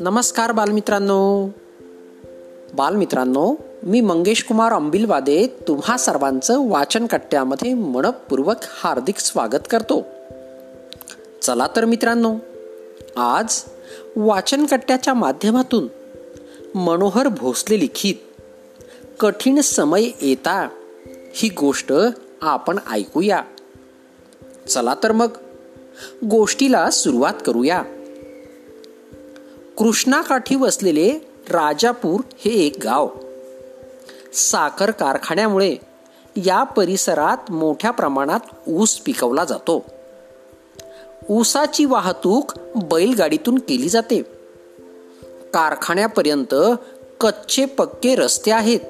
नमस्कार बालमित्रांनो. बालमित्रांनो मी मंगेश कुमार अंबिलवादे तुम्हा सर्वांचं वाचन कट्ट्यामध्ये मनपूर्वक हार्दिक स्वागत करतो. चला तर मित्रांनो आज वाचन कट्ट्याच्या माध्यमातून मनोहर भोसले लिखित कठीण समय येता ही गोष्ट आपण ऐकूया. चला तर मग. गोष्टीला सुरुवात करूया. कृष्णाकाठी वसलेले राजापूर हे एक गाव. साखर कारखान्यामुळे या परिसरात मोठ्या प्रमाणात ऊस पिकवला जातो. ऊसाची वाहतूक बैलगाडीतून केली जाते. कारखान्यापर्यंत कच्चे पक्के रस्ते आहेत.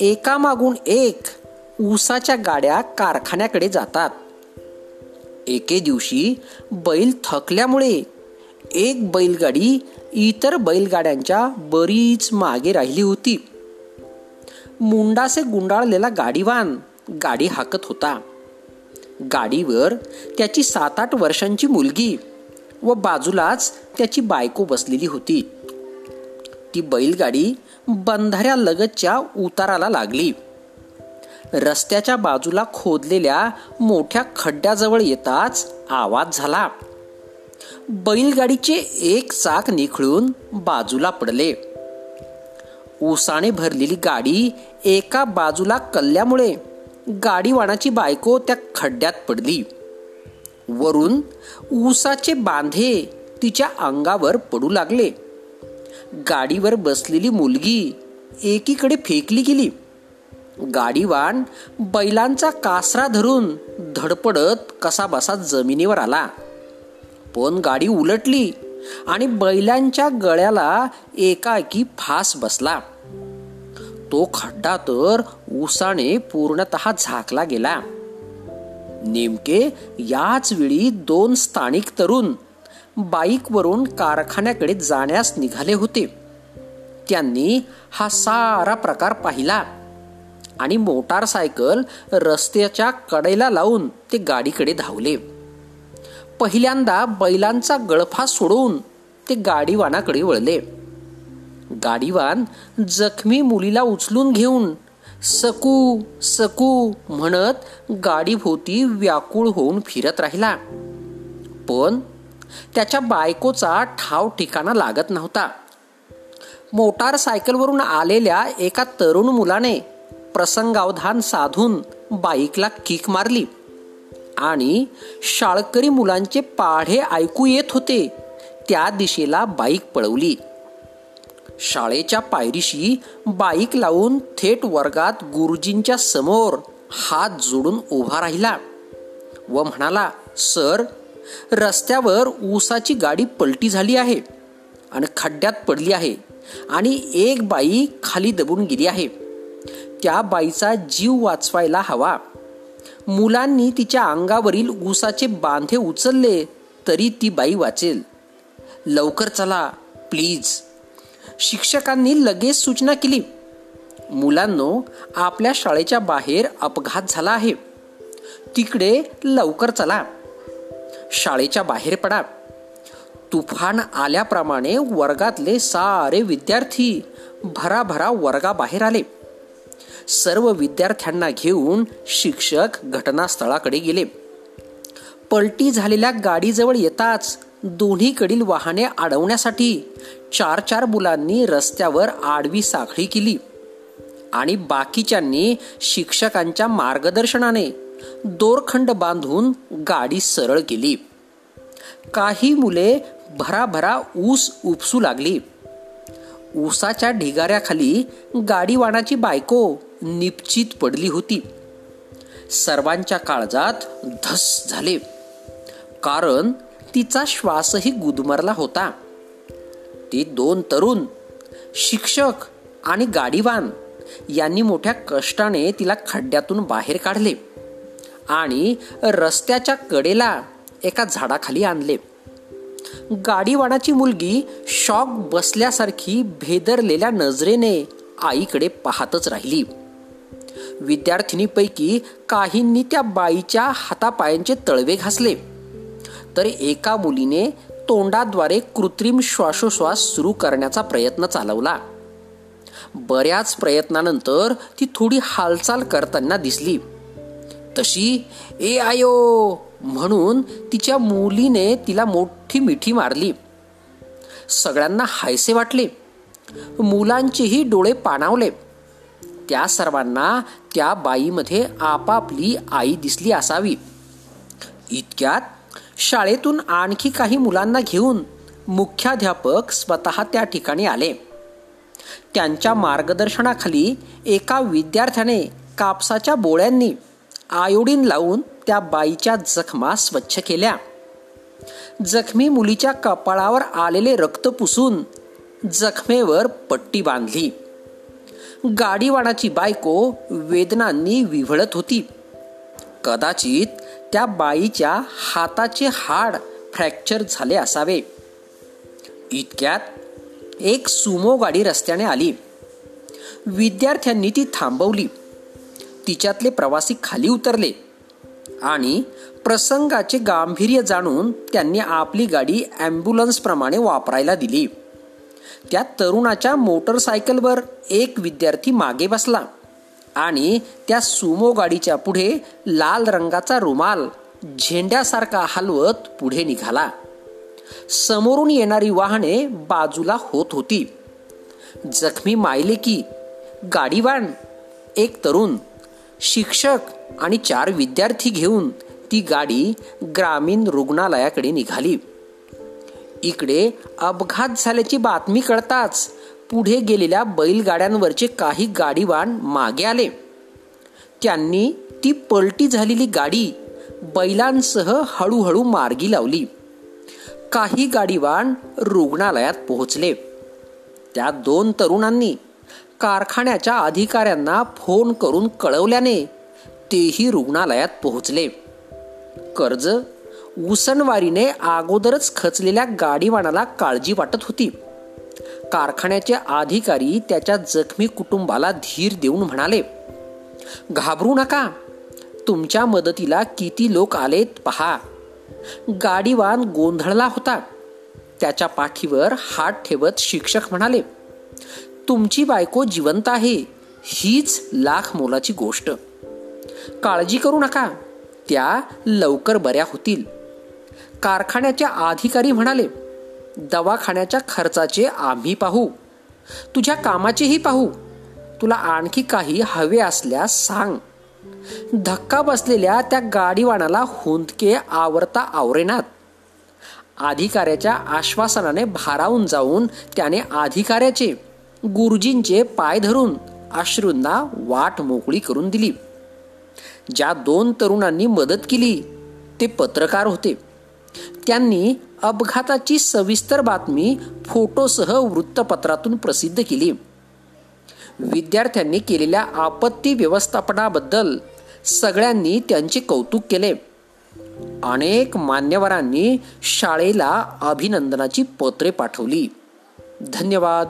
एकामागून एक ऊसाच्या गाड्या कारखान्याकडे जातात. एके दिवशी बैल थकल्यामुळे एक बैलगाडी इतर बैलगाड्यांच्या बरीच मागे राहिली होती. मुंडासे गुंडाळलेला गाडीवान गाडी हाकत होता. गाडीवर त्याची सात आठ वर्षांची मुलगी व बाजूलाच त्याची बायको बसलेली होती. ती बैलगाडी बंधाऱ्या लगतच्या उताराला लागली. रस्त्याच्या बाजूला खोदलेल्या मोठ्या खड्ड्याजवळ येताच आवाज झाला. बैलगाडीचे एक चाक निखळून बाजूला पडले. ऊसाने भरलेली गाडी एका बाजूला कल्ल्यामुळे गाडीवाणाची बायको त्या खड्ड्यात पडली. वरून ऊसाचे बांधे तिच्या अंगावर पडू लागले. गाडीवर बसलेली मुलगी एकीकडे फेकली गेली. गाडीवान बैलांचा कासरा धरून धडपडत कसाबसा जमिनीवर आला. पण गाडी उलटली आणि बैलांच्या गळ्याला एकाएकी फास बसला. तो खड्डा तर उसाने पूर्णत झाकला गेला. नेमके याच वेळी दोन स्थानिक तरुण बाईकवरून कारखान्याकडे जाण्यास निघाले होते. त्यांनी हा सारा प्रकार पाहिला. आणि मोटारसायकल रस्त्याच्या कडेला लावून ते गाडीकडे धावले. पहिल्यांदा बैलांचा गळफा सोडून ते गाडीवानाकडे वळले. गाडीवान जखमी मुलीला उचलून घेऊन सकू सकू म्हणत गाडीभोवती व्याकुळ होऊन फिरत राहिला. पण त्याच्या बायकोचा ठाव ठिकाणा लागत नव्हता. मोटारसायकलवरून आलेल्या एका तरुण मुलाने प्रसंगावधान साधून बाईकला किक मारली. आणि शाळकरी मुलांचे पाढे ऐकू येत होते. त्या दिशेला बाईक पळवली. शाळेच्या पायरीशी बाईक लावून थेट वर्गात गुरुजींच्या समोर हात जोडून उभा राहिला व म्हणाला सर रस्त्यावर ऊसाची गाडी पलटी झाली आहे आणि खड्ड्यात पडली आहे आणि एक बाई खाली दबून गेली आहे. त्या बाईचा जीव वाचवायला हवा. मुलांनी तिच्या अंगावरील ऊसाचे बांधे उचलले तरी ती बाई वाचेल. लवकर चला प्लीज. शिक्षकांनी लगेच सूचना केली. मुलांनो आपल्या शाळेच्या बाहेर अपघात झाला आहे. तिकडे लवकर चला. शाळेच्या बाहेर पडा. तुफान आल्याप्रमाणे वर्गातले सारे विद्यार्थी भराभरा वर्गाबाहेर आले. सर्व विद्यार्थ्यांना घेऊन शिक्षक घटनास्थळाकडे गेले. पलटी झालेल्या गाडीजवळ येताच दोन्हीकडील वाहने अडवण्यासाठी चार चार मुलांनी रस्त्यावर आडवी साखळी केली आणि बाकीच्यांनी शिक्षकांच्या मार्गदर्शनाने दोरखंड बांधून गाडी सरळ केली. काही मुले भराभरा ऊस उपसू लागली. ऊसाच्या ढिगाऱ्याखाली गाडीवाणाची बायको निपचित पडली होती. सर्वांच्या काळजात धस झाले. कारण तिचा श्वासही गुदमरला होता. ते दोन तरुण शिक्षक आणि गाडीवान यांनी मोठ्या कष्टाने तिला खड्ड्यातून बाहेर काढले आणि रस्त्याच्या कडेला एका झाडाखाली आणले. गाडीवानाची मुलगी शॉक बसल्यासारखी भेदरलेल्या नजरेने आईकडे पाहतच राहिली. विद्यार्थिनीपैकी काहींनी त्या बाईच्या हातापायांचे तळवे घासले. तर एका मुलीने तोंडाद्वारे कृत्रिम श्वासोश्वास सुरू करण्याचा प्रयत्न चालवला. बऱ्याच प्रयत्नानंतर ती थोडी हालचाल करताना दिसली. तशी ए आयो! म्हणून तिच्या मुलीने तिला मोठी मिठी मारली. सगळ्यांना हायसे वाटले. मुलांचेही डोळे पाणावले. त्या सर्वांना त्या बाईमध्ये आपापली आई दिसली असावी. इतक्यात शाळेतून आणखी काही मुलांना घेऊन मुख्याध्यापक स्वतः त्या ठिकाणी आले. त्यांच्या मार्गदर्शनाखाली एका विद्यार्थ्याने कापसाच्या बोळ्यांनी आयोडीन लावून त्या बाईच्या जखमा स्वच्छ केल्या. जखमी मुलीच्या कपाळावर आलेले रक्त पुसून जखमेवर पट्टी बांधली. गाडीवाणाची बायको वेदनांनी विव्हळत होती. कदाचित त्या बाईच्या हाताचे हाड फ्रॅक्चर झाले असावे. इतक्यात एक सुमो गाडी रस्त्याने आली. विद्यार्थ्यांनी ती थांबवली. तिच्यातले प्रवासी खाली उतरले आणि प्रसंगाचे गांभीर्य जाणून त्यांनी आपली गाडी ॲम्ब्युलन्सप्रमाणे वापरायला दिली. त्या तरुणाच्या मोटरसायकलवर एक विद्यार्थी मागे बसला आणि त्या सुमो गाडीच्या पुढे लाल रंगाचा रुमाल झेंड्यासारखा हलवत पुढे निघाला. समोरून येणारी वाहने बाजूला होत होती. जखमी मायले की गाडीवान एक तरुण शिक्षक आणि चार विद्यार्थी घेऊन ती गाडी ग्रामीण रुग्णालयाकडे निघाली. इकडे अपघात झाल्याची बातमी कळताच पुढे गेलेल्या बैलगाड्यांवरचे काही गाडीवान मागे आले. त्यांनी ती पलटी झालेली गाडी बैलांसह हळूहळू मार्गी लावली. काही गाडीवान रुग्णालयात पोहोचले. त्या दोन तरुणांनी कारखान्याच्या अधिकाऱ्यांना फोन करून कळवल्याने तेही रुग्णालयात पोहोचले. कर्ज उसनवारीने अगोदरच खचलेल्या गाडीवानाला काळजी वाटत होती. कारखान्याचे अधिकारी त्याच्या जखमी कुटुंबाला धीर देऊन म्हणाले घाबरू नका. तुमच्या मदतीला किती लोक आलेत पहा. गाडीवान गोंधळला होता. त्याच्या पाठीवर हात ठेवत शिक्षक म्हणाले तुमची बायको जिवंत आहे. हीच लाख मोलाची गोष्ट. काळजी करू नका. त्या लवकर बऱ्या होतील. कारखान्याच्या अधिकारी म्हणाले दवाखान्याच्या खर्चाचे आम्ही पाहू. तुझ्या कामाचेही पाहू. तुला आणखी काही हवे असल्यास सांग. धक्का बसलेल्या त्या गाडीवानाला हुंदके आवरता आवरेनात. अधिकाऱ्याच्या आश्वासनाने भारावून जाऊन त्याने अधिकाऱ्याचे गुरुजींचे पाय धरून अश्रूंना वाट मोकळी करून दिली. ज्या दोन तरुणांनी मदत केली ते पत्रकार होते. त्यांनी अपघाताची सविस्तर बातमी फोटोसह वृत्तपत्रातून प्रसिद्ध केली. विद्यार्थ्यांनी केलेल्या आपत्ती व्यवस्थापनाबद्दल सगळ्यांनी त्यांचे कौतुक केले. अनेक मान्यवरांनी शाळेला अभिनंदनाची पत्रे पाठवली. धन्यवाद.